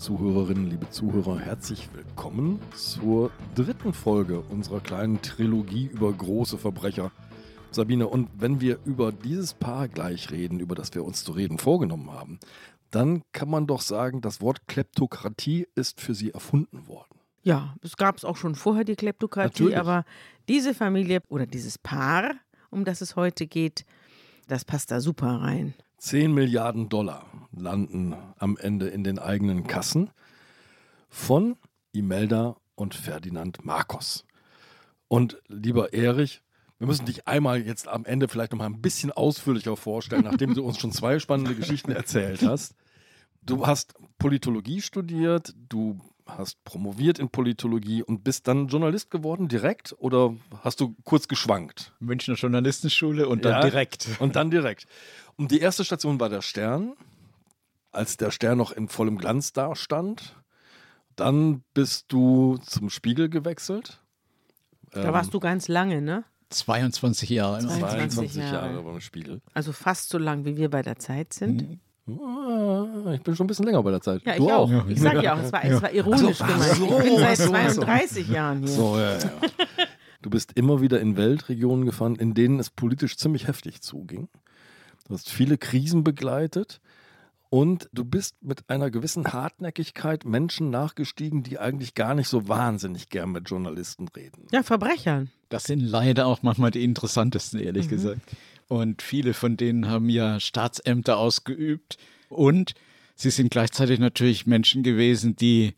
Liebe Zuhörerinnen, liebe Zuhörer, herzlich willkommen zur dritten Folge unserer kleinen Trilogie über große Verbrecher. Sabine, und wenn wir über dieses Paar gleich reden, über das wir uns zu reden vorgenommen haben, dann kann man doch sagen, das Wort Kleptokratie ist für sie erfunden worden. Ja, es gab es auch schon vorher, die Kleptokratie, Natürlich. aber diese Familie oder dieses Paar, um das es heute geht, das passt da super rein. 10 Milliarden Dollar landen am Ende in den eigenen Kassen von Imelda und Ferdinand Marcos. Und lieber Erich, wir müssen dich einmal jetzt am Ende vielleicht noch mal ein bisschen ausführlicher vorstellen, nachdem du uns schon zwei spannende Geschichten erzählt hast. Du hast Politologie studiert, du hast promoviert in Politologie und bist dann Journalist geworden direkt oder hast du kurz geschwankt? Münchner Journalistenschule und dann Ja. direkt. Und dann direkt. Und die erste Station war der Stern, als der Stern noch in vollem Glanz dastand. Dann bist du zum Spiegel gewechselt. Da Ähm, warst du ganz lange, ne? 22 Jahre. 22 22 Jahre, Jahre. beim Spiegel. Also fast so lang, wie wir bei der Zeit sind. Ah, Ich bin schon ein bisschen länger bei der Zeit. Ja, ich du auch. auch. Ich sag ja auch, es war, es war ironisch Ach gemeint. so, ich bin seit ach so, ach so. 32 Jahren hier. So, ja, ja. Du bist immer wieder in Weltregionen gefahren, in denen es politisch ziemlich heftig zuging. Du hast viele Krisen begleitet und du bist mit einer gewissen Hartnäckigkeit Menschen nachgestiegen, die eigentlich gar nicht so wahnsinnig gern mit Journalisten reden. Ja, Verbrechern. Das sind leider auch manchmal die interessantesten, ehrlich gesagt. Und viele von denen haben ja Staatsämter ausgeübt. Und sie sind gleichzeitig natürlich Menschen gewesen, die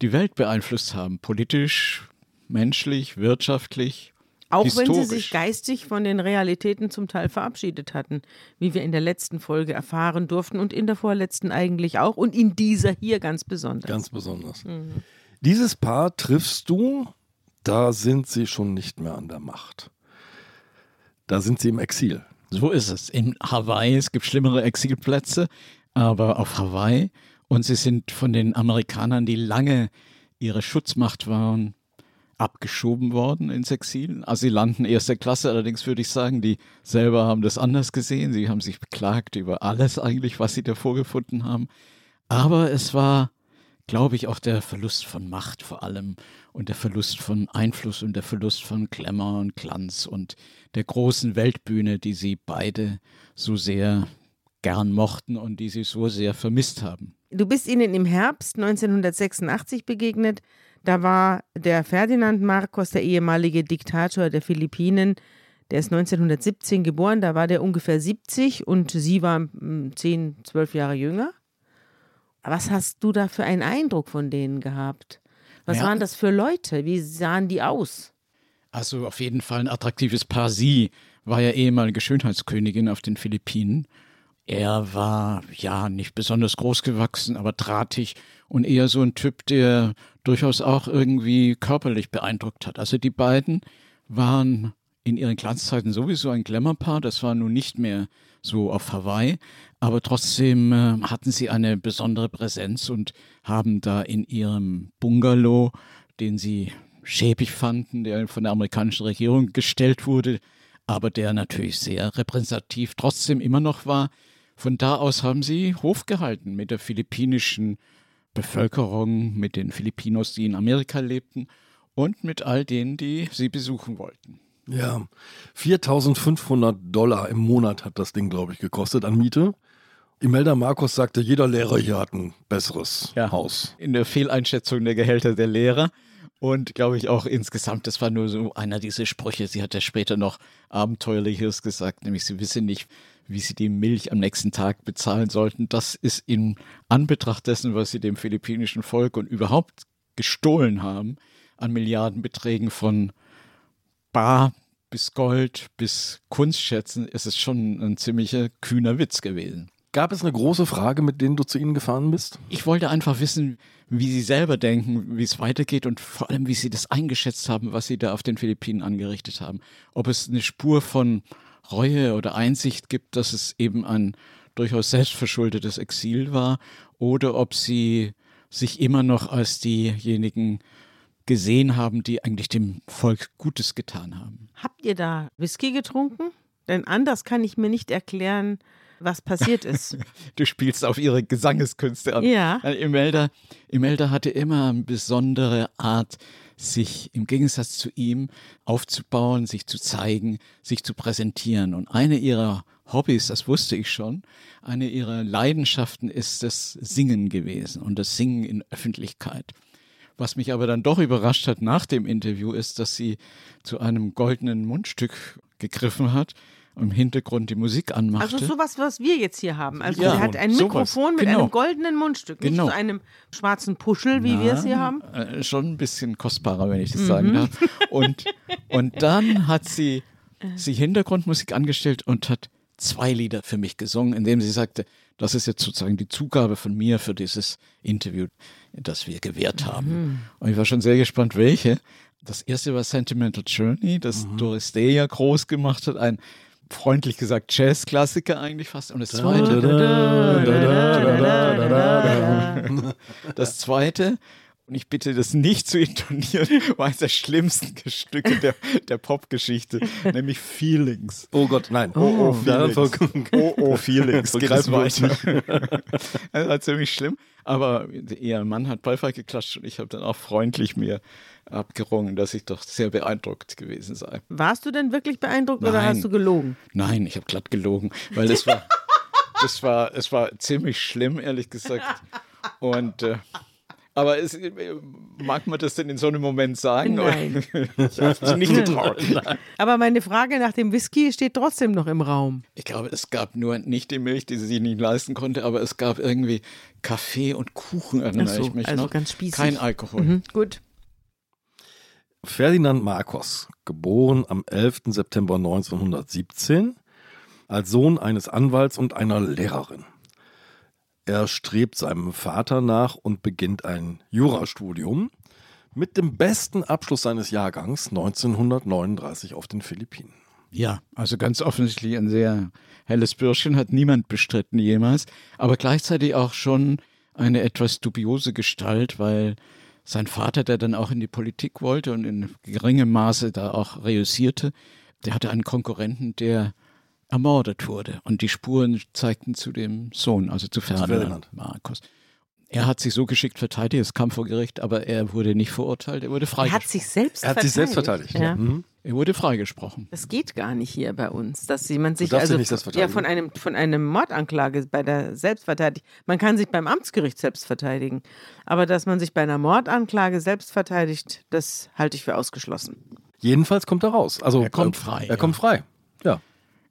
die Welt beeinflusst haben. Politisch, menschlich, wirtschaftlich. Auch wenn sie sich geistig von den Realitäten zum Teil verabschiedet hatten, wie wir in der letzten Folge erfahren durften und in der vorletzten eigentlich auch und in dieser hier ganz besonders. Ganz besonders. Dieses Paar triffst du, da sind sie schon nicht mehr an der Macht. Da sind sie im Exil. So ist es. In Hawaii, es gibt schlimmere Exilplätze, aber auf Hawaii. Und sie sind von den Amerikanern, die lange ihre Schutzmacht waren, abgeschoben worden ins Exil. Asylanten erster Klasse, allerdings würde ich sagen, die selber haben das anders gesehen. Sie haben sich beklagt über alles eigentlich, was sie da vorgefunden haben. Aber es war, glaube ich, auch der Verlust von Macht vor allem und der Verlust von Einfluss und der Verlust von Glamour und Glanz und der großen Weltbühne, die sie beide so sehr gern mochten und die sie so sehr vermisst haben. Du bist ihnen im Herbst 1986 begegnet. Da war der Ferdinand Marcos, der ehemalige Diktator der Philippinen, der ist 1917 geboren, da war der ungefähr 70 und sie war mm, 10, 12 Jahre jünger. Was hast du da für einen Eindruck von denen gehabt? Was Ja. waren das für Leute? Wie sahen die aus? Also auf jeden Fall ein attraktives Paar. Sie war ja ehemalige Schönheitskönigin auf den Philippinen. Er war ja nicht besonders groß gewachsen, aber drahtig und eher so ein Typ, der durchaus auch irgendwie körperlich beeindruckt hat. Also die beiden waren in ihren Glanzzeiten sowieso ein Glamourpaar. Das war nun nicht mehr so auf Hawaii, aber trotzdem äh, hatten sie eine besondere Präsenz und haben da in ihrem Bungalow, den sie schäbig fanden, der von der amerikanischen Regierung gestellt wurde, aber der natürlich sehr repräsentativ trotzdem immer noch war. Von da aus haben sie Hof gehalten mit der philippinischen Bevölkerung, mit den Filipinos, die in Amerika lebten und mit all denen, die sie besuchen wollten. Ja, 4500 Dollar im Monat hat das Ding, glaube ich, gekostet an Miete. Imelda Marcos sagte, jeder Lehrer hier hat ein besseres Ja. Haus. in der Fehleinschätzung der Gehälter der Lehrer. Und glaube ich auch insgesamt, das war nur so einer dieser Sprüche. Sie hat ja später noch Abenteuerliches gesagt, nämlich sie wisse nicht, wie sie die Milch am nächsten Tag bezahlen sollten. Das ist in Anbetracht dessen, was sie dem philippinischen Volk und überhaupt gestohlen haben, an Milliardenbeträgen von Bar bis Gold bis Kunstschätzen, ist es schon ein ziemlicher kühner Witz gewesen. Gab es eine große Frage, mit denen du zu ihnen gefahren bist? Ich wollte einfach wissen, wie Sie selber denken, wie es weitergeht und vor allem, wie Sie das eingeschätzt haben, was Sie da auf den Philippinen angerichtet haben. Ob es eine Spur von Reue oder Einsicht gibt, dass es eben ein durchaus selbstverschuldetes Exil war oder ob Sie sich immer noch als diejenigen gesehen haben, die eigentlich dem Volk Gutes getan haben. Habt ihr da Whisky getrunken? Denn anders kann ich mir nicht erklären, was passiert ist. Du spielst auf ihre Gesangeskünste an. Ja. Imelda, Imelda hatte immer eine besondere Art, sich im Gegensatz zu ihm aufzubauen, sich zu zeigen, sich zu präsentieren. Und eine ihrer Hobbys, das wusste ich schon, eine ihrer Leidenschaften ist das Singen gewesen und das Singen in Öffentlichkeit. Was mich aber dann doch überrascht hat nach dem Interview ist, dass sie zu einem goldenen Mundstück gegriffen hat im Hintergrund die Musik anmachte. Also sowas, was wir jetzt hier haben. Also Ja, sie hat ein. Mikrofon mit Genau. einem goldenen Mundstück, nicht Genau. zu einem schwarzen Puschel, wie wir es hier haben. Äh, schon ein bisschen kostbarer, wenn ich das sagen darf. Und, und dann hat sie, sie Hintergrundmusik angestellt und hat zwei Lieder für mich gesungen, indem sie sagte, das ist jetzt sozusagen die Zugabe von mir für dieses Interview, das wir gewährt haben. Und ich war schon sehr gespannt, welche. Das erste war Sentimental Journey, das Doris Day ja groß gemacht hat, ein freundlich gesagt Jazzklassiker eigentlich fast. Und das zweite, das zweite, und ich bitte das nicht zu intonieren, war eines der schlimmsten Stücke der, der Popgeschichte, nämlich Feelings. Oh Gott, nein. Oh, Daran Feelings. voll- Oh, oh, Feelings. Geht weiter. Das war ziemlich schlimm. Aber ihr Mann hat Beifall geklatscht und ich habe dann auch freundlich mir abgerungen, dass ich doch sehr beeindruckt gewesen sei. Warst du denn wirklich beeindruckt oder Nein. hast du gelogen? Nein, ich habe glatt gelogen, weil das war, das war, es war ziemlich schlimm, ehrlich gesagt. Und äh, aber es, äh, mag man das denn in so einem Moment sagen? Nein. ich habe es nicht getraut. Aber meine Frage nach dem Whisky steht trotzdem noch im Raum. Ich glaube, es gab nur nicht die Milch, die sie sich nicht leisten konnte, aber es gab irgendwie Kaffee und Kuchen, erinnere so, ich mich also noch. ganz spießig. Kein Alkohol. Mhm, gut. Ferdinand Marcos, geboren am 11. September 1917, als Sohn eines Anwalts und einer Lehrerin. Er strebt seinem Vater nach und beginnt ein Jurastudium mit dem besten Abschluss seines Jahrgangs 1939 auf den Philippinen. Ja, also ganz offensichtlich ein sehr helles Bürschchen, hat niemand bestritten jemals, aber gleichzeitig auch schon eine etwas dubiose Gestalt, weil sein Vater, der dann auch in die Politik wollte und in geringem Maße da auch reüssierte, der hatte einen Konkurrenten, der ermordet wurde. Und die Spuren zeigten zu dem Sohn, also zu Ferdinand, Ferdinand. Markus. Er hat sich so geschickt verteidigt, es kam vor Gericht, aber er wurde nicht verurteilt, er wurde Er hat freigesprochen. sich selbst Er hat sich selbst verteidigt. Ja. Mhm. Er wurde freigesprochen. Das geht gar nicht hier bei uns, dass jemand sich also ja verteidigen. von einem von einem Mordanklage bei der Selbstverteidigung. Man kann sich beim Amtsgericht selbst verteidigen, aber dass man sich bei einer Mordanklage selbst verteidigt, das halte ich für ausgeschlossen. Jedenfalls kommt er raus. Also Er kommt äh, frei, Er ja. kommt frei. Ja.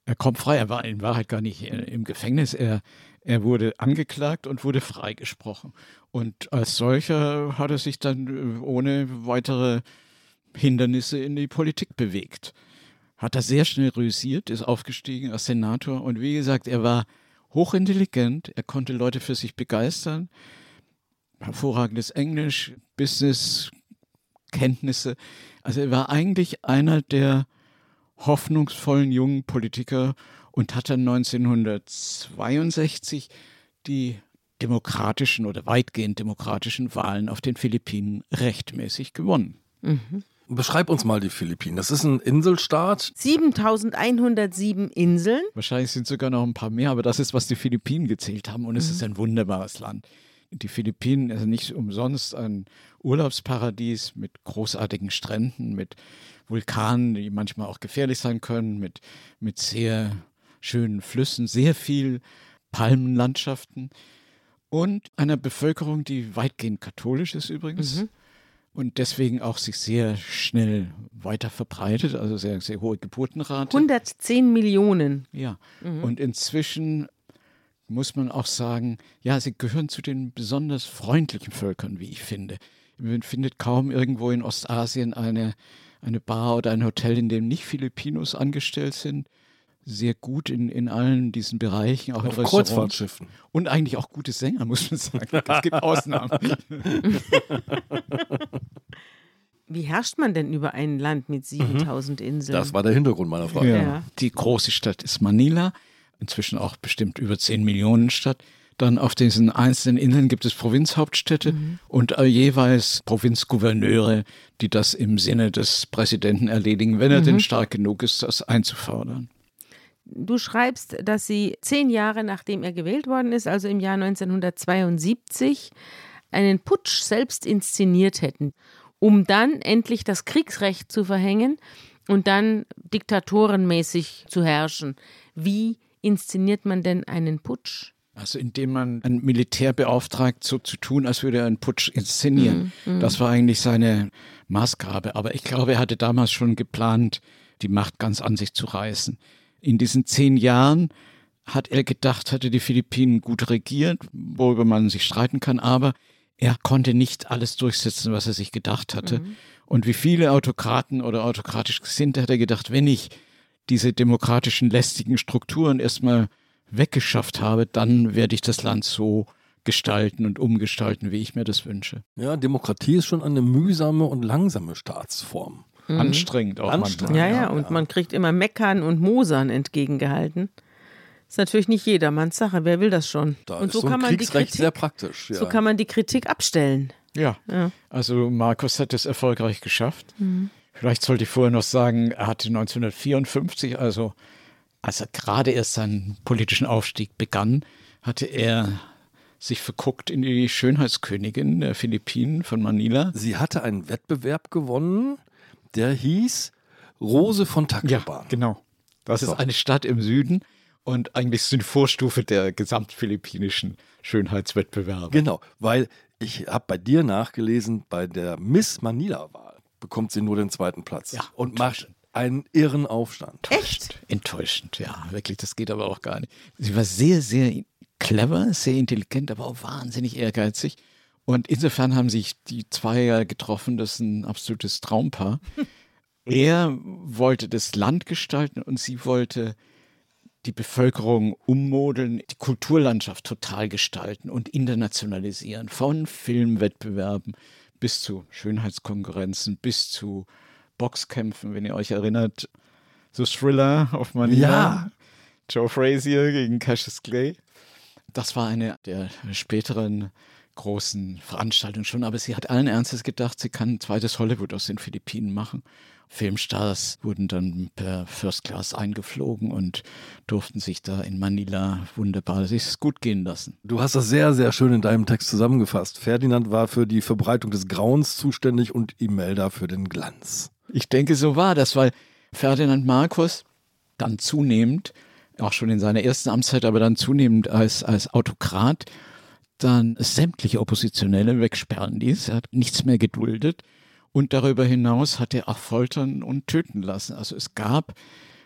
Er kommt frei, er war in Wahrheit gar nicht äh, im Gefängnis. Er, er wurde angeklagt und wurde freigesprochen. Und als solcher hat er sich dann äh, ohne weitere Hindernisse in die Politik bewegt. Hat er sehr schnell reüssiert, ist aufgestiegen als Senator und wie gesagt, er war hochintelligent, er konnte Leute für sich begeistern, hervorragendes Englisch, Business-Kenntnisse. Also er war eigentlich einer der hoffnungsvollen jungen Politiker und hat dann 1962 die demokratischen oder weitgehend demokratischen Wahlen auf den Philippinen rechtmäßig gewonnen. Beschreib uns mal die Philippinen. Das ist ein Inselstaat. 7107 Inseln. Wahrscheinlich sind sogar noch ein paar mehr, aber das ist, was die Philippinen gezählt haben und es ist ein wunderbares Land. Die Philippinen ist nicht umsonst ein Urlaubsparadies mit großartigen Stränden, mit Vulkanen, die manchmal auch gefährlich sein können, mit, mit sehr schönen Flüssen, sehr viel Palmenlandschaften und einer Bevölkerung, die weitgehend katholisch ist übrigens und deswegen auch sich sehr schnell weiter verbreitet, also sehr, sehr hohe Geburtenrate. 110 Millionen. Ja, und inzwischen muss man auch sagen, ja, sie gehören zu den besonders freundlichen Völkern, wie ich finde. Man findet kaum irgendwo in Ostasien eine, eine Bar oder ein Hotel, in dem nicht Filipinos angestellt sind. Sehr gut in, in allen diesen Bereichen, auch in Auf Restaurants. Kreuzfahrtschiffen. Und eigentlich auch gute Sänger, muss man sagen. Es gibt Ausnahmen. Wie herrscht man denn über ein Land mit 7000 Inseln? Das war der Hintergrund meiner Frage. Ja. Die große Stadt ist Manila, inzwischen auch bestimmt über 10 Millionen Stadt. Dann auf diesen einzelnen Inseln gibt es Provinzhauptstädte und äh, jeweils Provinzgouverneure, die das im Sinne des Präsidenten erledigen, wenn er denn stark genug ist, das einzufordern. du schreibst, dass sie zehn Jahre nachdem er gewählt worden ist, also im Jahr 1972, einen Putsch selbst inszeniert hätten, um dann endlich das Kriegsrecht zu verhängen und dann diktatorenmäßig zu herrschen. Wie inszeniert man denn einen Putsch? Also indem man ein Militär beauftragt, so zu tun, als würde er einen Putsch inszenieren. Mhm, mhm. das war eigentlich seine Maßgabe. Aber ich glaube, er hatte damals schon geplant, die Macht ganz an sich zu reißen. In diesen zehn Jahren hat er gedacht, hatte die Philippinen gut regiert, worüber man sich streiten kann, aber er konnte nicht alles durchsetzen, was er sich gedacht hatte. Mhm. Und wie viele Autokraten oder autokratisch Gesinnte hat er gedacht, wenn ich diese demokratischen lästigen Strukturen erstmal weggeschafft habe, dann werde ich das Land so gestalten und umgestalten, wie ich mir das wünsche. Ja, Demokratie ist schon eine mühsame und langsame Staatsform. Mhm. Anstrengend auch Anstrengend, Ja, ja, und ja. man kriegt immer Meckern und Mosern entgegengehalten. Ist natürlich nicht jedermanns Sache. Wer will das schon? Da und so, so kann man die Kritik, sehr praktisch. Ja. So kann man die Kritik abstellen. Ja. ja. Also Markus hat es erfolgreich geschafft. Mhm. Vielleicht sollte ich vorher noch sagen, er hatte 1954, also als er gerade erst seinen politischen Aufstieg begann, hatte er sich verguckt in die Schönheitskönigin der Philippinen von Manila. Sie hatte einen Wettbewerb gewonnen, der hieß Rose von Tacloban. Ja, genau. Das so. ist eine Stadt im Süden und eigentlich ist eine Vorstufe der gesamtphilippinischen Schönheitswettbewerbe. Genau, weil ich habe bei dir nachgelesen, bei der Miss Manila-Wahl bekommt sie nur den zweiten Platz ja, und macht einen irren Aufstand. Echt? Enttäuschend, ja, wirklich, das geht aber auch gar nicht. Sie war sehr, sehr clever, sehr intelligent, aber auch wahnsinnig ehrgeizig. Und insofern haben sich die zwei getroffen, das ist ein absolutes Traumpaar. er wollte das Land gestalten und sie wollte die Bevölkerung ummodeln, die Kulturlandschaft total gestalten und internationalisieren. Von Filmwettbewerben bis zu Schönheitskonkurrenzen, bis zu Boxkämpfen, wenn ihr euch erinnert. So Thriller auf Manila. Ja. Joe Frazier gegen Cassius Clay. Das war eine der späteren großen Veranstaltungen schon, aber sie hat allen Ernstes gedacht, sie kann ein zweites Hollywood aus den Philippinen machen. Filmstars wurden dann per First Class eingeflogen und durften sich da in Manila wunderbar sich gut gehen lassen. Du hast das sehr, sehr schön in deinem Text zusammengefasst. Ferdinand war für die Verbreitung des Grauens zuständig und Imelda für den Glanz. Ich denke, so war das, weil Ferdinand Marcos dann zunehmend, auch schon in seiner ersten Amtszeit, aber dann zunehmend als, als Autokrat, dann sämtliche Oppositionelle wegsperren ließ. Er hat nichts mehr geduldet. Und darüber hinaus hat er auch foltern und töten lassen. Also es gab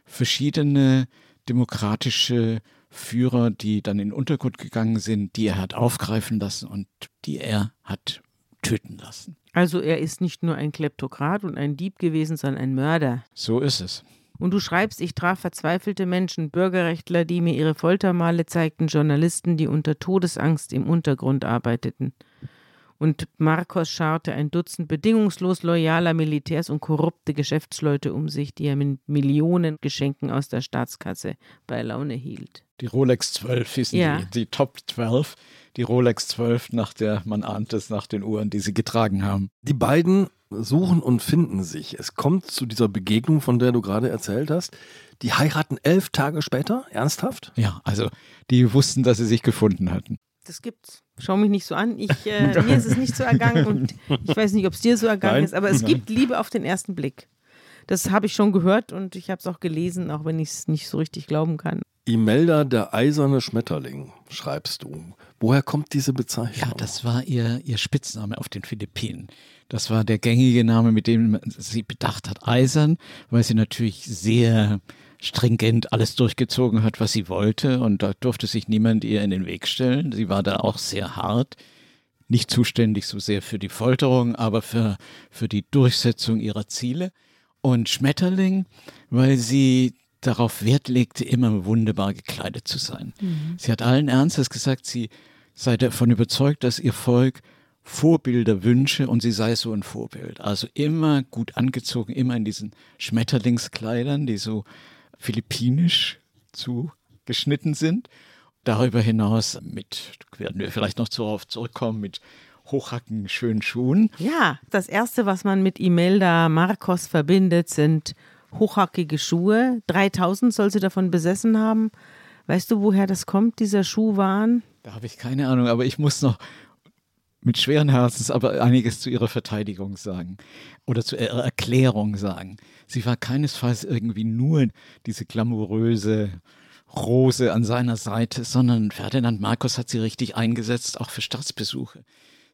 verschiedene demokratische Führer, die dann in den Untergrund gegangen sind, die er hat aufgreifen lassen und die er hat töten lassen. Also er ist nicht nur ein Kleptokrat und ein Dieb gewesen, sondern ein Mörder. So ist es. Und du schreibst, ich traf verzweifelte Menschen, Bürgerrechtler, die mir ihre Foltermale zeigten, Journalisten, die unter Todesangst im Untergrund arbeiteten. Und Marcos scharte ein Dutzend bedingungslos loyaler Militärs und korrupte Geschäftsleute um sich, die er mit Millionen Geschenken aus der Staatskasse bei Laune hielt. Die Rolex 12 hießen ja. die, die Top 12. Die Rolex 12, nach der man ahnt es, nach den Uhren, die sie getragen haben. Die beiden suchen und finden sich. Es kommt zu dieser Begegnung, von der du gerade erzählt hast. Die heiraten elf Tage später, ernsthaft? Ja, also die wussten, dass sie sich gefunden hatten. Das gibt's. Schau mich nicht so an. Ich, äh, mir ist es nicht so ergangen und ich weiß nicht, ob es dir so ergangen Nein. ist, aber es gibt Liebe auf den ersten Blick. Das habe ich schon gehört und ich habe es auch gelesen, auch wenn ich es nicht so richtig glauben kann. Imelda, der eiserne Schmetterling, schreibst du. Woher kommt diese Bezeichnung? Ja, das war ihr, ihr Spitzname auf den Philippinen. Das war der gängige Name, mit dem sie bedacht hat, eisern, weil sie natürlich sehr stringent alles durchgezogen hat, was sie wollte und da durfte sich niemand ihr in den Weg stellen. Sie war da auch sehr hart, nicht zuständig so sehr für die Folterung, aber für, für die Durchsetzung ihrer Ziele. Und Schmetterling, weil sie darauf Wert legte, immer wunderbar gekleidet zu sein. Mhm. Sie hat allen Ernstes gesagt, sie sei davon überzeugt, dass ihr Volk Vorbilder wünsche und sie sei so ein Vorbild. Also immer gut angezogen, immer in diesen Schmetterlingskleidern, die so philippinisch zugeschnitten sind. Darüber hinaus mit, werden wir vielleicht noch darauf zurückkommen, mit hochhacken schönen Schuhen. Ja, das erste, was man mit Imelda Marcos verbindet, sind hochhackige Schuhe. 3000 soll sie davon besessen haben. Weißt du, woher das kommt, dieser Schuhwahn? Da habe ich keine Ahnung, aber ich muss noch mit schweren Herzens aber einiges zu ihrer Verteidigung sagen oder zu ihrer Erklärung sagen. Sie war keinesfalls irgendwie nur diese glamouröse Rose an seiner Seite, sondern Ferdinand Markus hat sie richtig eingesetzt, auch für Staatsbesuche.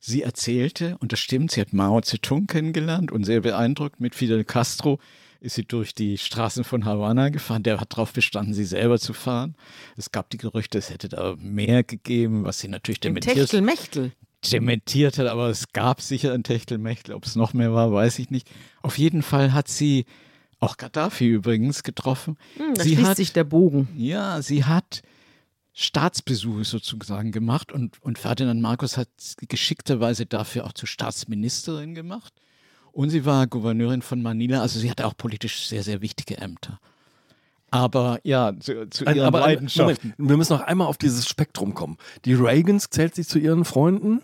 Sie erzählte, und das stimmt, sie hat Mao Zedong kennengelernt und sehr beeindruckt mit Fidel Castro ist sie durch die Straßen von Havanna gefahren. Der hat darauf bestanden, sie selber zu fahren. Es gab die Gerüchte, es hätte da mehr gegeben, was sie natürlich dementiert. Techtelmechtel. Dementiert hat, aber es gab sicher ein Techtelmechtel. Ob es noch mehr war, weiß ich nicht. Auf jeden Fall hat sie auch Gaddafi übrigens getroffen. Hm, da sie schließt hat, sich der Bogen. ja, sie hat Staatsbesuche sozusagen gemacht und, und Ferdinand Markus hat geschickterweise dafür auch zur Staatsministerin gemacht. Und sie war Gouverneurin von Manila, also sie hatte auch politisch sehr, sehr wichtige Ämter. Aber ja, zu, zu ihren aber Leidenschaften. Moment, wir müssen noch einmal auf dieses Spektrum kommen. Die Reagans zählt sich zu ihren Freunden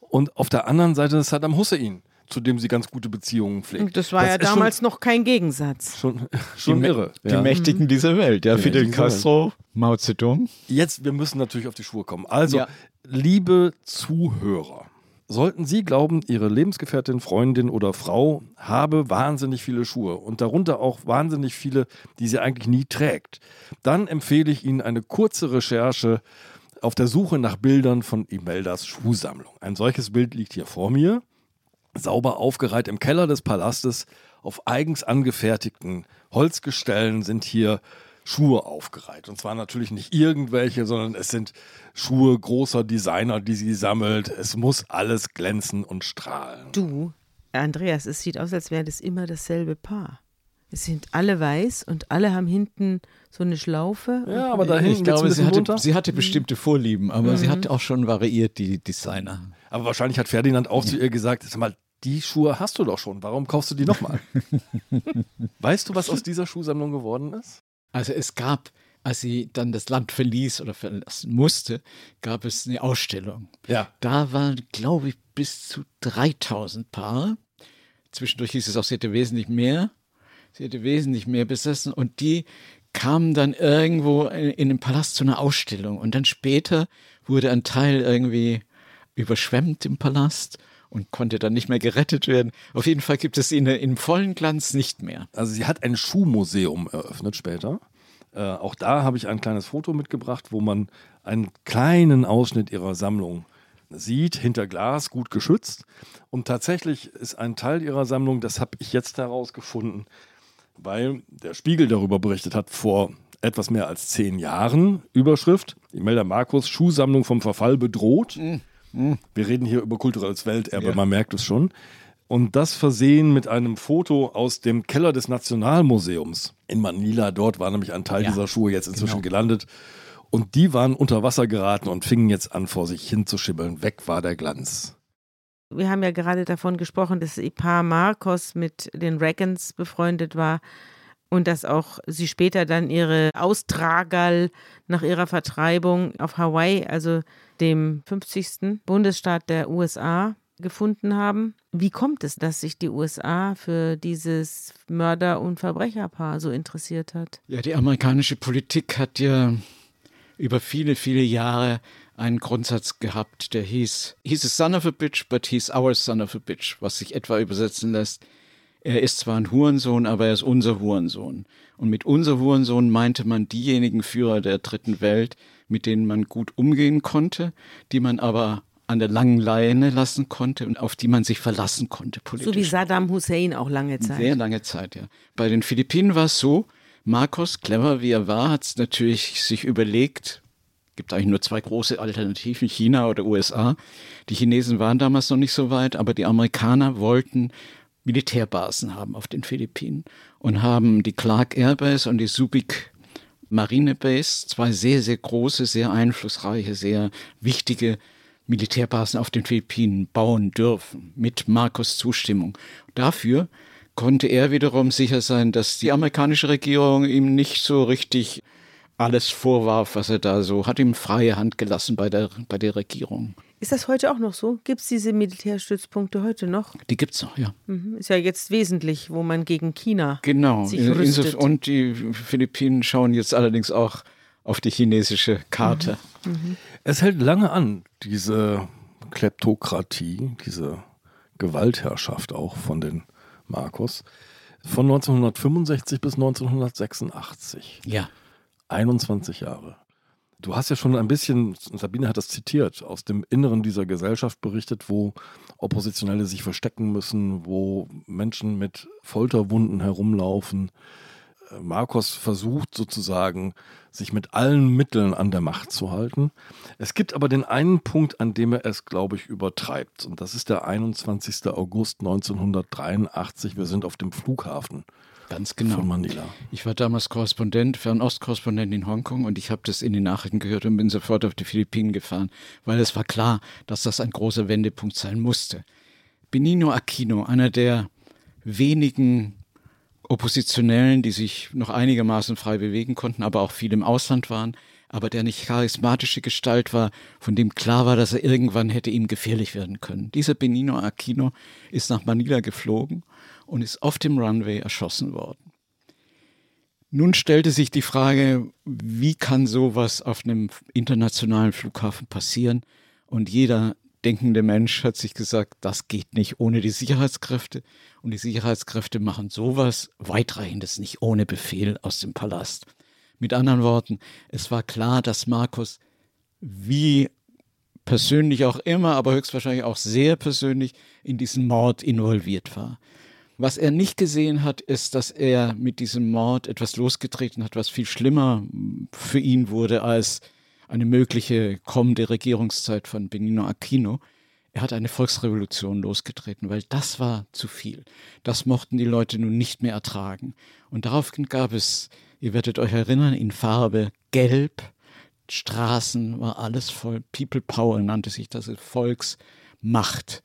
und auf der anderen Seite Saddam Hussein, zu dem sie ganz gute Beziehungen pflegt. Das war ja ist damals noch kein Gegensatz. schon, schon, schon die, irre. Die ja. Mächtigen dieser Welt, ja, Die Fidel. Castro, Mao Zedong. Jetzt, wir müssen natürlich auf die Schuhe kommen. Also, Ja. liebe Zuhörer, sollten Sie glauben, Ihre Lebensgefährtin, Freundin oder Frau habe wahnsinnig viele Schuhe und darunter auch wahnsinnig viele, die sie eigentlich nie trägt, dann empfehle ich Ihnen eine kurze Recherche auf der Suche nach Bildern von Imeldas Schuhsammlung. Ein solches Bild liegt hier vor mir, sauber aufgereiht im Keller des Palastes. Auf eigens angefertigten Holzgestellen sind hier Schuhe aufgereiht. Und zwar natürlich nicht irgendwelche, sondern es sind Schuhe großer Designer, die sie sammelt. Es muss alles glänzen und strahlen. Du, Andreas, es sieht aus, als wäre das immer dasselbe Paar. Es sind alle weiß und alle haben hinten so eine Schlaufe. Ja, aber da hinten Ich glaube, sie hatte, sie hatte bestimmte Vorlieben, aber sie hat auch schon variiert, die Designer. Aber wahrscheinlich hat Ferdinand auch zu ihr gesagt, sag mal, die Schuhe hast du doch schon, warum kaufst du die nochmal? weißt du, was aus dieser Schuhsammlung geworden ist? Also es gab, als sie dann das Land verließ oder verlassen musste, gab es eine Ausstellung. Ja. Da waren, glaube ich, bis zu 3000 Paare. Zwischendurch hieß es auch, sie hätte wesentlich mehr. Sie hätte wesentlich mehr besessen und die kamen dann irgendwo in, in den Palast zu einer Ausstellung und dann später wurde ein Teil irgendwie überschwemmt im Palast und konnte dann nicht mehr gerettet werden. Auf jeden Fall gibt es ihn im vollen Glanz nicht mehr. Also sie hat ein Schuhmuseum eröffnet später. Äh, auch da habe ich ein kleines Foto mitgebracht, wo man einen kleinen Ausschnitt ihrer Sammlung sieht, hinter Glas, gut geschützt. Und tatsächlich ist ein Teil ihrer Sammlung, das habe ich jetzt herausgefunden, weil der Spiegel darüber berichtet hat vor etwas mehr als zehn Jahren. Überschrift, Imelda Markus, Schuhsammlung vom Verfall bedroht. Wir reden hier über kulturelles Welterbe, Ja. man merkt es schon. Und das versehen mit einem Foto aus dem Keller des Nationalmuseums in Manila. Dort war nämlich ein Teil Ja, dieser Schuhe jetzt inzwischen genau. gelandet. Und die waren unter Wasser geraten und fingen jetzt an, vor sich hin zu schibbeln. Weg war der Glanz. Wir haben ja gerade davon gesprochen, dass das Paar Marcos mit den Reagans befreundet war und dass auch sie später dann ihre Austragerl nach ihrer Vertreibung auf Hawaii, also dem 50. Bundesstaat der USA, gefunden haben. Wie kommt es, dass sich die USA für dieses Mörder- und Verbrecherpaar so interessiert hat? Ja, die amerikanische Politik hat ja über viele, viele Jahre einen Grundsatz gehabt, der hieß, he's a son of a bitch, but he's our son of a bitch, was sich etwa übersetzen lässt. Er ist zwar ein Hurensohn, aber er ist unser Hurensohn. Und mit unser Hurensohn meinte man diejenigen Führer der dritten Welt, mit denen man gut umgehen konnte, die man aber an der langen Leine lassen konnte und auf die man sich verlassen konnte politisch. So wie Saddam Hussein auch lange Zeit. Sehr lange Zeit, ja. Bei den Philippinen war es so, Marcos, clever wie er war, hat es natürlich sich überlegt, gibt eigentlich nur zwei große Alternativen, China oder USA. Die Chinesen waren damals noch nicht so weit, aber die Amerikaner wollten Militärbasen haben auf den Philippinen und haben die Clark Airbase und die Subic Marine Base, zwei sehr, sehr große, sehr einflussreiche, sehr wichtige Militärbasen auf den Philippinen bauen dürfen, mit Marcos Zustimmung. Dafür konnte er wiederum sicher sein, dass die amerikanische Regierung ihm nicht so richtig alles vorwarf, was er da so, hat ihm freie Hand gelassen bei der, bei der Regierung. Ist das heute auch noch so? Gibt es diese Militärstützpunkte heute noch? Die gibt es noch, ja. Mhm. Ist ja jetzt wesentlich, wo man gegen China Genau. sich In- rüstet. Und die Philippinen schauen jetzt allerdings auch auf die chinesische Karte. Es hält lange an, diese Kleptokratie, diese Gewaltherrschaft auch von den Marcos. Von 1965 bis 1986. Ja. 21 Jahre. Du hast ja schon ein bisschen, Sabine hat das zitiert, aus dem Inneren dieser Gesellschaft berichtet, wo Oppositionelle sich verstecken müssen, wo Menschen mit Folterwunden herumlaufen. Äh, Marcos versucht sozusagen, sich mit allen Mitteln an der Macht zu halten. Es gibt aber den einen Punkt, an dem er es, glaube ich, übertreibt. Und das ist der 21. August 1983. Wir sind auf dem Flughafen Ganz von genau. Manila. Ich war damals Korrespondent, Fernostkorrespondent in Hongkong und ich habe das in den Nachrichten gehört und bin sofort auf die Philippinen gefahren, weil es war klar, dass das ein großer Wendepunkt sein musste. Benigno Aquino, einer der wenigen Oppositionellen, die sich noch einigermaßen frei bewegen konnten, aber auch viel im Ausland waren, aber der nicht charismatische Gestalt war, von dem klar war, dass er irgendwann hätte ihm gefährlich werden können. Dieser Benigno Aquino ist nach Manila geflogen und ist auf dem Runway erschossen worden. Nun stellte sich die Frage, wie kann sowas auf einem internationalen Flughafen passieren? Und jeder denkende Mensch hat sich gesagt, das geht nicht ohne die Sicherheitskräfte. Und die Sicherheitskräfte machen sowas weitreichendes nicht ohne Befehl aus dem Palast. Mit anderen Worten, es war klar, dass Markus wie persönlich auch immer, aber höchstwahrscheinlich auch sehr persönlich in diesen Mord involviert war. Was er nicht gesehen hat, ist, dass er mit diesem Mord etwas losgetreten hat, was viel schlimmer für ihn wurde als eine mögliche kommende Regierungszeit von Benigno Aquino. Er hat eine Volksrevolution losgetreten, weil das war zu viel. Das mochten die Leute nun nicht mehr ertragen. Und daraufhin gab es, ihr werdet euch erinnern, in Farbe gelb, Straßen war alles voll, People Power nannte sich das, Volksmacht.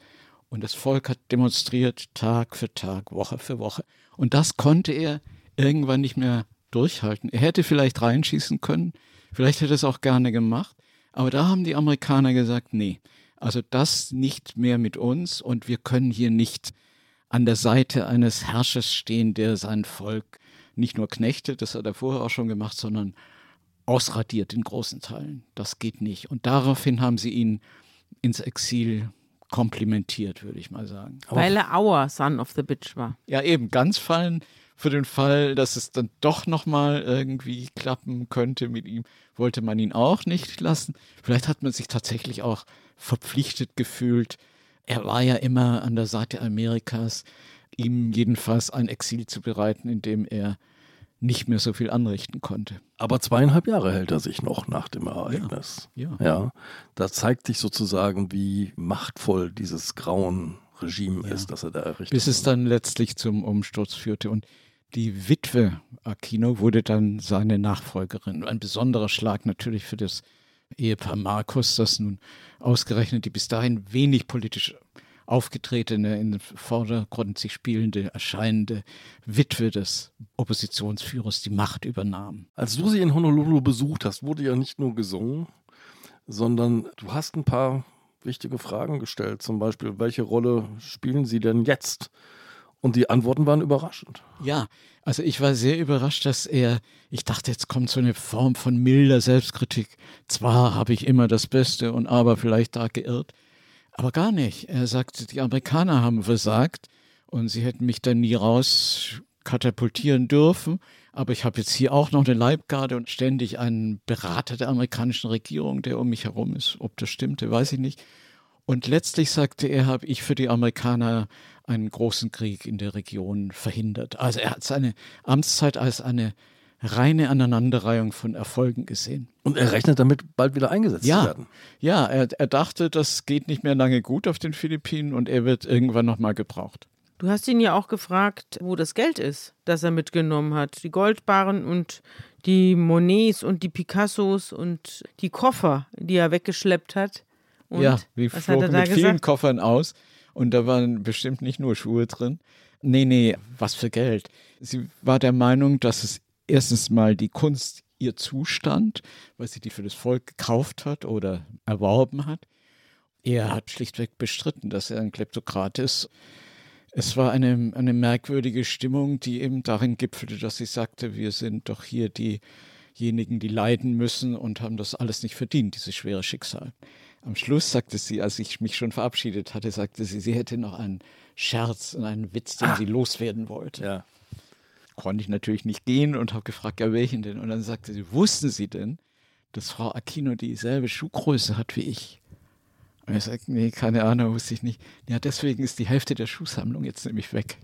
Und das Volk hat demonstriert Tag für Tag, Woche für Woche. Und das konnte er irgendwann nicht mehr durchhalten. Er hätte vielleicht reinschießen können, vielleicht hätte er es auch gerne gemacht, aber da haben die Amerikaner gesagt, nee, also das nicht mehr mit uns und wir können hier nicht an der Seite eines Herrschers stehen, der sein Volk nicht nur knechtet, das hat er vorher auch schon gemacht, sondern ausradiert in großen Teilen. Das geht nicht. Und daraufhin haben sie ihn ins Exil komplimentiert, würde ich mal sagen. Weil er our son of the bitch war. Ja, eben, ganz fallen für den Fall, dass es dann doch nochmal irgendwie klappen könnte mit ihm, wollte man ihn auch nicht lassen. Vielleicht hat man sich tatsächlich auch verpflichtet gefühlt. Er war ja immer an der Seite Amerikas, ihm jedenfalls ein Exil zu bereiten, in dem er nicht mehr so viel anrichten konnte. Aber zweieinhalb Jahre hält er sich noch nach dem Ereignis. Ja. Ja, da zeigt sich sozusagen, wie machtvoll dieses grauen Regime Ja. ist, das er da errichtet bis es hat. dann letztlich zum Umsturz führte. Und die Witwe Aquino wurde dann seine Nachfolgerin. Ein besonderer Schlag natürlich für das Ehepaar Markus, das nun ausgerechnet die bis dahin wenig politisch aufgetretene, in den Vordergrund sich spielende, erscheinende Witwe des Oppositionsführers die Macht übernahm. Als du sie in Honolulu besucht hast, wurde ja nicht nur gesungen, sondern du hast ein paar wichtige Fragen gestellt. Zum Beispiel, welche Rolle spielen sie denn jetzt? Und die Antworten waren überraschend. Ja, also ich war sehr überrascht, dass er, ich dachte, jetzt kommt so eine Form von milder Selbstkritik. Zwar habe ich immer das Beste und aber vielleicht da geirrt, aber gar nicht. Er sagte, die Amerikaner haben versagt und sie hätten mich dann nie raus katapultieren dürfen. Aber ich habe jetzt hier auch noch eine Leibgarde und ständig einen Berater der amerikanischen Regierung, der um mich herum ist. Ob das stimmte, weiß ich nicht. Und letztlich sagte er, habe ich für die Amerikaner einen großen Krieg in der Region verhindert. Also er hat seine Amtszeit als eine reine Aneinanderreihung von Erfolgen gesehen. Und er rechnet damit, bald wieder eingesetzt Ja. zu werden. Ja, er, er dachte, das geht nicht mehr lange gut auf den Philippinen und er wird irgendwann nochmal gebraucht. Du hast ihn ja auch gefragt, wo das Geld ist, das er mitgenommen hat. Die Goldbarren und die Monets und die Picassos und die Koffer, die er weggeschleppt hat. Und ja, wir was hat er flogen da mit vielen gesagt? Koffern aus und da waren bestimmt nicht nur Schuhe drin. Nee, nee, was für Geld. Sie war der Meinung, dass es erstens mal die Kunst ihr zustand, weil sie die für das Volk gekauft hat oder erworben hat. Er hat schlichtweg bestritten, dass er ein Kleptokrat ist. Es war eine, eine merkwürdige Stimmung, die eben darin gipfelte, dass sie sagte, wir sind doch hier diejenigen, die leiden müssen und haben das alles nicht verdient, dieses schwere Schicksal. Am Schluss sagte sie, als ich mich schon verabschiedet hatte, sagte sie, sie hätte noch einen Scherz und einen Witz, den ah. sie loswerden wollte. Ja. Konnte ich natürlich nicht gehen und habe gefragt, ja, welchen denn? Und dann sagte sie, wussten Sie denn, dass Frau Aquino dieselbe Schuhgröße hat wie ich? Und er sagt, nee, keine Ahnung, wusste ich nicht. Ja, deswegen ist die Hälfte der Schuhsammlung jetzt nämlich weg.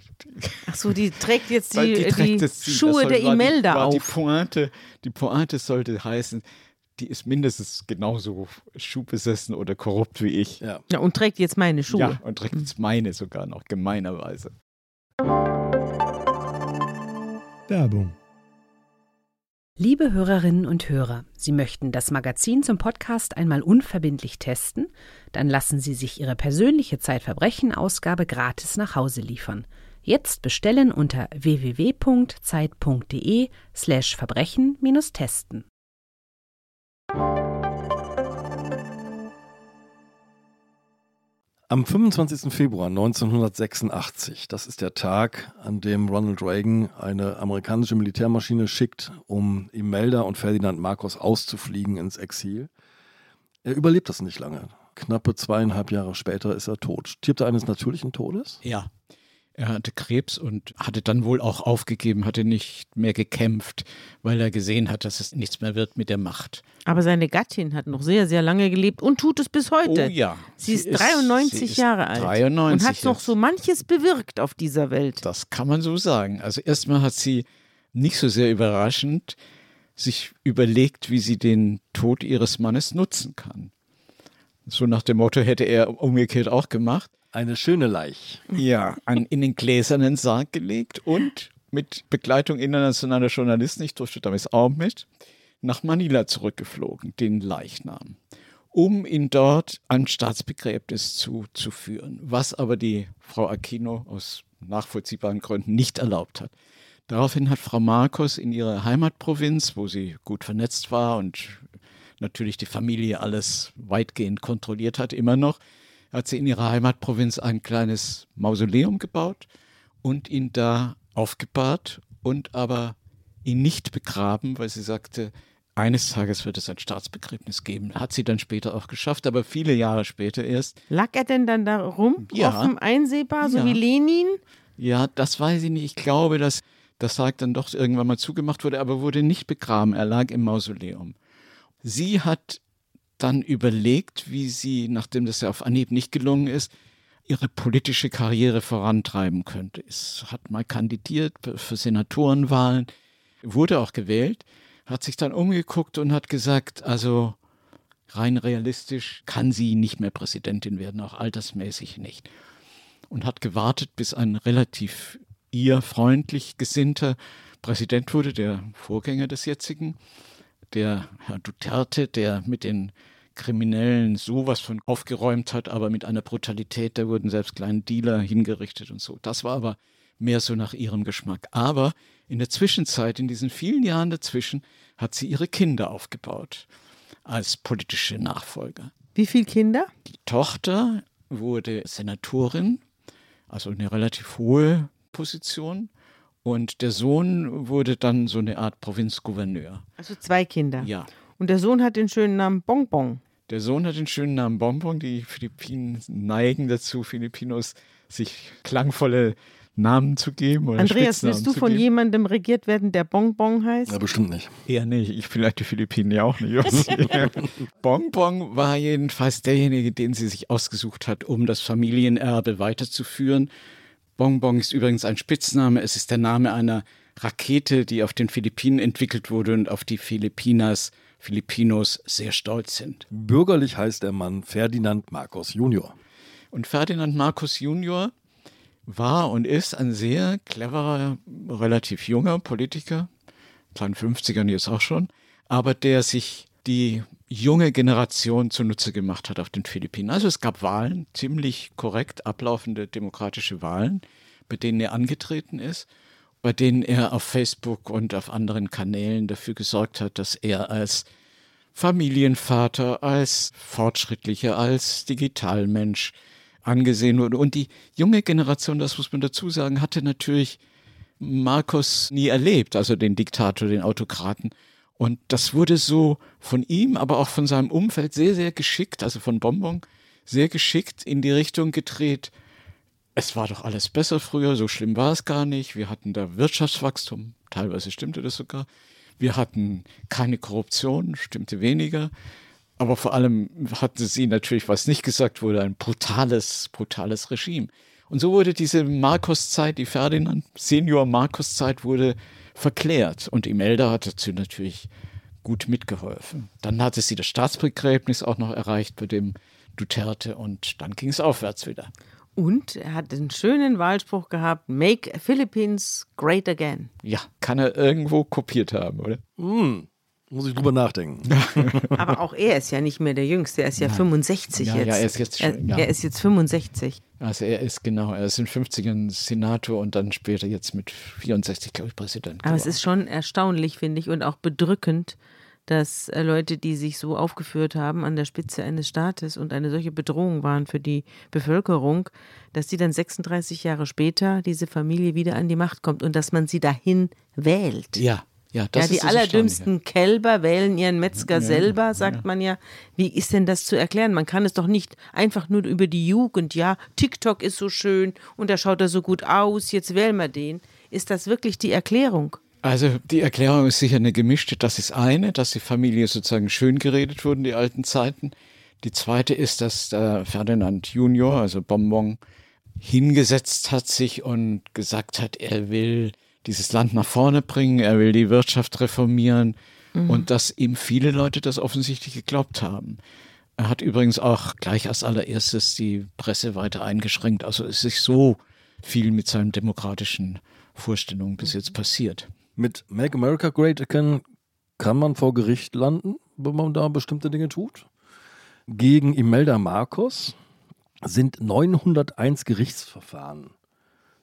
Ach so, die trägt jetzt die, die, die Schuhe der Imelda auf. Die Pointe, die Pointe sollte heißen, die ist mindestens genauso schuhbesessen oder korrupt wie ich. Ja. ja, und trägt jetzt meine Schuhe. Ja, und trägt jetzt meine sogar noch, gemeinerweise. Werbung Liebe Hörerinnen und Hörer, Sie möchten das Magazin zum Podcast einmal unverbindlich testen? Dann lassen Sie sich Ihre persönliche Zeitverbrechen-Ausgabe gratis nach Hause liefern. Jetzt bestellen unter www.zeit.de/slash Am 25. Februar 1986, das ist der Tag, an dem Ronald Reagan eine amerikanische Militärmaschine schickt, um Imelda und Ferdinand Marcos auszufliegen ins Exil. Er überlebt das nicht lange. Knappe zweieinhalb Jahre später ist er tot. Stirbt er eines natürlichen Todes? Ja. Er hatte Krebs und hatte dann wohl auch aufgegeben, hatte nicht mehr gekämpft, weil er gesehen hat, dass es nichts mehr wird mit der Macht. Aber seine Gattin hat noch sehr, sehr lange gelebt und tut es bis heute. Oh ja. Sie, sie ist 93 sie ist Jahre alt 93 und hat noch so manches bewirkt auf dieser Welt. Das kann man so sagen. Also erstmal hat sie nicht so sehr überraschend sich überlegt, wie sie den Tod ihres Mannes nutzen kann. So nach dem Motto hätte er umgekehrt auch gemacht. Eine schöne Leich. Ja, an, in den gläsernen Sarg gelegt und mit Begleitung internationaler Journalisten, ich durfte damals auch mit, nach Manila zurückgeflogen, den Leichnam, um ihn dort an Staatsbegräbnis zu, zu führen, was aber die Frau Aquino aus nachvollziehbaren Gründen nicht erlaubt hat. Daraufhin hat Frau Marcos in ihrer Heimatprovinz, wo sie gut vernetzt war und natürlich die Familie alles weitgehend kontrolliert hat, immer noch, hat sie in ihrer Heimatprovinz ein kleines Mausoleum gebaut und ihn da aufgebahrt und aber ihn nicht begraben, weil sie sagte, eines Tages wird es ein Staatsbegräbnis geben. Hat sie dann später auch geschafft, aber viele Jahre später erst. Lag er denn dann da rum, ja. offen einsehbar, so ja. wie Lenin? Ja, das weiß ich nicht. Ich glaube, dass das Sarg dann doch irgendwann mal zugemacht wurde, aber wurde nicht begraben. Er lag im Mausoleum. Sie hat dann überlegt, wie sie, nachdem das ja auf Anhieb nicht gelungen ist, ihre politische Karriere vorantreiben könnte. Es hat mal kandidiert für Senatorenwahlen, wurde auch gewählt, hat sich dann umgeguckt und hat gesagt, also rein realistisch kann sie nicht mehr Präsidentin werden, auch altersmäßig nicht. Und hat gewartet, bis ein relativ ihr freundlich gesinnter Präsident wurde, der Vorgänger des jetzigen, der Herr Duterte, der mit den Kriminellen sowas von aufgeräumt hat, aber mit einer Brutalität, da wurden selbst kleine Dealer hingerichtet und so. Das war aber mehr so nach ihrem Geschmack. Aber in der Zwischenzeit, in diesen vielen Jahren dazwischen, hat sie ihre Kinder aufgebaut als politische Nachfolger. Wie viele Kinder? Die Tochter wurde Senatorin, also eine relativ hohe Position. Und der Sohn wurde dann so eine Art Provinzgouverneur. Also zwei Kinder. Ja. Und der Sohn hat den schönen Namen Bonbon. Der Sohn hat den schönen Namen Bonbon. Die Philippinen neigen dazu, Filipinos sich klangvolle Namen zu geben. Oder Andreas, willst du von geben? jemandem regiert werden, der Bonbon heißt? Ja, bestimmt nicht. Eher nicht. Ich vielleicht die Philippinen ja auch nicht. Bonbon war jedenfalls derjenige, den sie sich ausgesucht hat, um das Familienerbe weiterzuführen. Bonbon ist übrigens ein Spitzname. Es ist der Name einer Rakete, die auf den Philippinen entwickelt wurde und auf die Philippinas Filipinos sehr stolz sind. Bürgerlich heißt der Mann Ferdinand Marcos Junior. Und Ferdinand Marcos Junior war und ist ein sehr cleverer, relativ junger Politiker, kleinen 50ern jetzt auch schon, aber der sich die junge Generation zunutze gemacht hat auf den Philippinen. Also es gab Wahlen, ziemlich korrekt ablaufende demokratische Wahlen, bei denen er angetreten ist bei denen er auf Facebook und auf anderen Kanälen dafür gesorgt hat, dass er als Familienvater, als Fortschrittlicher, als Digitalmensch angesehen wurde. Und die junge Generation, das muss man dazu sagen, hatte natürlich Markus nie erlebt, also den Diktator, den Autokraten. Und das wurde so von ihm, aber auch von seinem Umfeld sehr, sehr geschickt, also von Bonbon, sehr geschickt in die Richtung gedreht. Es war doch alles besser früher, so schlimm war es gar nicht. Wir hatten da Wirtschaftswachstum, teilweise stimmte das sogar. Wir hatten keine Korruption, stimmte weniger. Aber vor allem hatten sie natürlich, was nicht gesagt wurde, ein brutales, brutales Regime. Und so wurde diese Markus-Zeit, die Ferdinand Senior Markus-Zeit wurde verklärt. Und Imelda hat dazu natürlich gut mitgeholfen. Dann hatte sie das Staatsbegräbnis auch noch erreicht bei dem Duterte und dann ging es aufwärts wieder. Und er hat einen schönen Wahlspruch gehabt: Make Philippines great again. Ja, kann er irgendwo kopiert haben, oder? Hm, muss ich drüber nachdenken. Aber auch er ist ja nicht mehr der Jüngste, er ist ja 65 Ja, jetzt. ja, er ist jetzt schon- er, ja. er ist jetzt 65. Also er ist genau, er ist in 50ern Senator und dann später jetzt mit 64, glaube ich, Präsident. Aber es geworden. ist schon erstaunlich, finde ich, und auch bedrückend, dass äh, Leute, die sich so aufgeführt haben an der Spitze eines Staates und eine solche Bedrohung waren für die Bevölkerung, dass die dann 36 Jahre später diese Familie wieder an die Macht kommt und dass man sie dahin wählt. ja, ja, das ja, ist die das allerdümmsten Kälber wählen ihren Metzger selber, sagt man ja. Wie ist denn das zu erklären? Man kann es doch nicht einfach nur über die Jugend, ja, TikTok ist so schön und da schaut er so gut aus, jetzt wählen wir den. Ist das wirklich die Erklärung? Also die Erklärung ist sicher eine gemischte. Das ist eine, dass die Familie sozusagen schön geredet wurde in die alten Zeiten. Die zweite ist, dass der Ferdinand Junior, also Bonbon, hingesetzt hat sich und gesagt hat, er will dieses Land nach vorne bringen, er will die Wirtschaft reformieren und dass ihm viele Leute das offensichtlich geglaubt haben. Er hat übrigens auch gleich als allererstes die Presse weiter eingeschränkt. Also es ist so viel mit seinen demokratischen Vorstellungen bis jetzt passiert. Mit Make America Great Again kann man vor Gericht landen, wenn man da bestimmte Dinge tut. Gegen Imelda Marcos sind 901 Gerichtsverfahren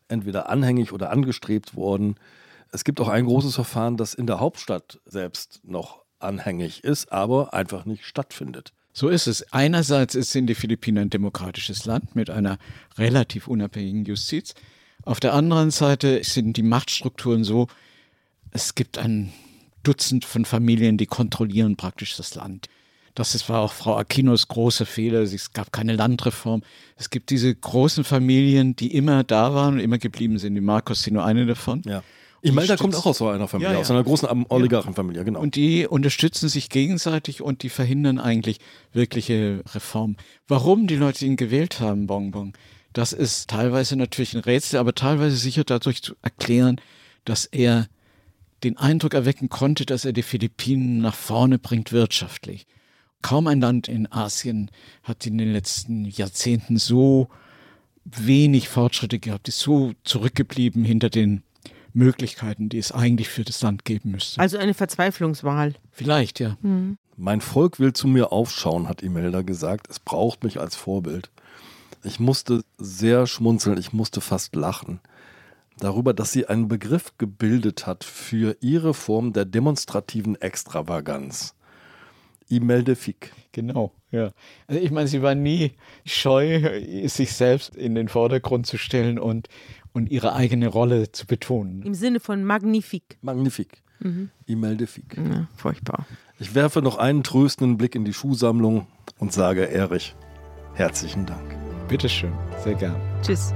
entweder anhängig oder angestrebt worden. Es gibt auch ein großes Verfahren, das in der Hauptstadt selbst noch anhängig ist, aber einfach nicht stattfindet. So ist es. Einerseits sind die Philippinen ein demokratisches Land mit einer relativ unabhängigen Justiz. Auf der anderen Seite sind die Machtstrukturen so, es gibt ein Dutzend von Familien, die kontrollieren praktisch das Land. Das war auch Frau Aquinos großer Fehler. Es gab keine Landreform. Es gibt diese großen Familien, die immer da waren und immer geblieben sind. Die Marcos sind nur eine davon. Ja. Imelda kommt auch aus so einer Familie, Ja, ja. aus einer großen Am- Oligarchenfamilie, genau. Und die unterstützen sich gegenseitig und die verhindern eigentlich wirkliche Reformen. Warum die Leute ihn gewählt haben, Bonbon, das ist teilweise natürlich ein Rätsel, aber teilweise sicher dadurch zu erklären, dass er den Eindruck erwecken konnte, dass er die Philippinen nach vorne bringt wirtschaftlich. Kaum ein Land in Asien hat in den letzten Jahrzehnten so wenig Fortschritte gehabt, ist so zurückgeblieben hinter den Möglichkeiten, die es eigentlich für das Land geben müsste. Also eine Verzweiflungswahl. Vielleicht, ja. Mein Volk will zu mir aufschauen, hat Imelda gesagt. Es braucht mich als Vorbild. Ich musste sehr schmunzeln, ich musste fast lachen. Darüber, dass sie einen Begriff gebildet hat für ihre Form der demonstrativen Extravaganz. Imelda Fick. Genau, ja. Also ich meine, sie war nie scheu, sich selbst in den Vordergrund zu stellen und, und ihre eigene Rolle zu betonen. Im Sinne von magnifik. Magnifik. Imelda Fick. Ja, furchtbar. Ich werfe noch einen tröstenden Blick in die Schuhsammlung und sage Erich, herzlichen Dank. Bitteschön, sehr gern. Tschüss.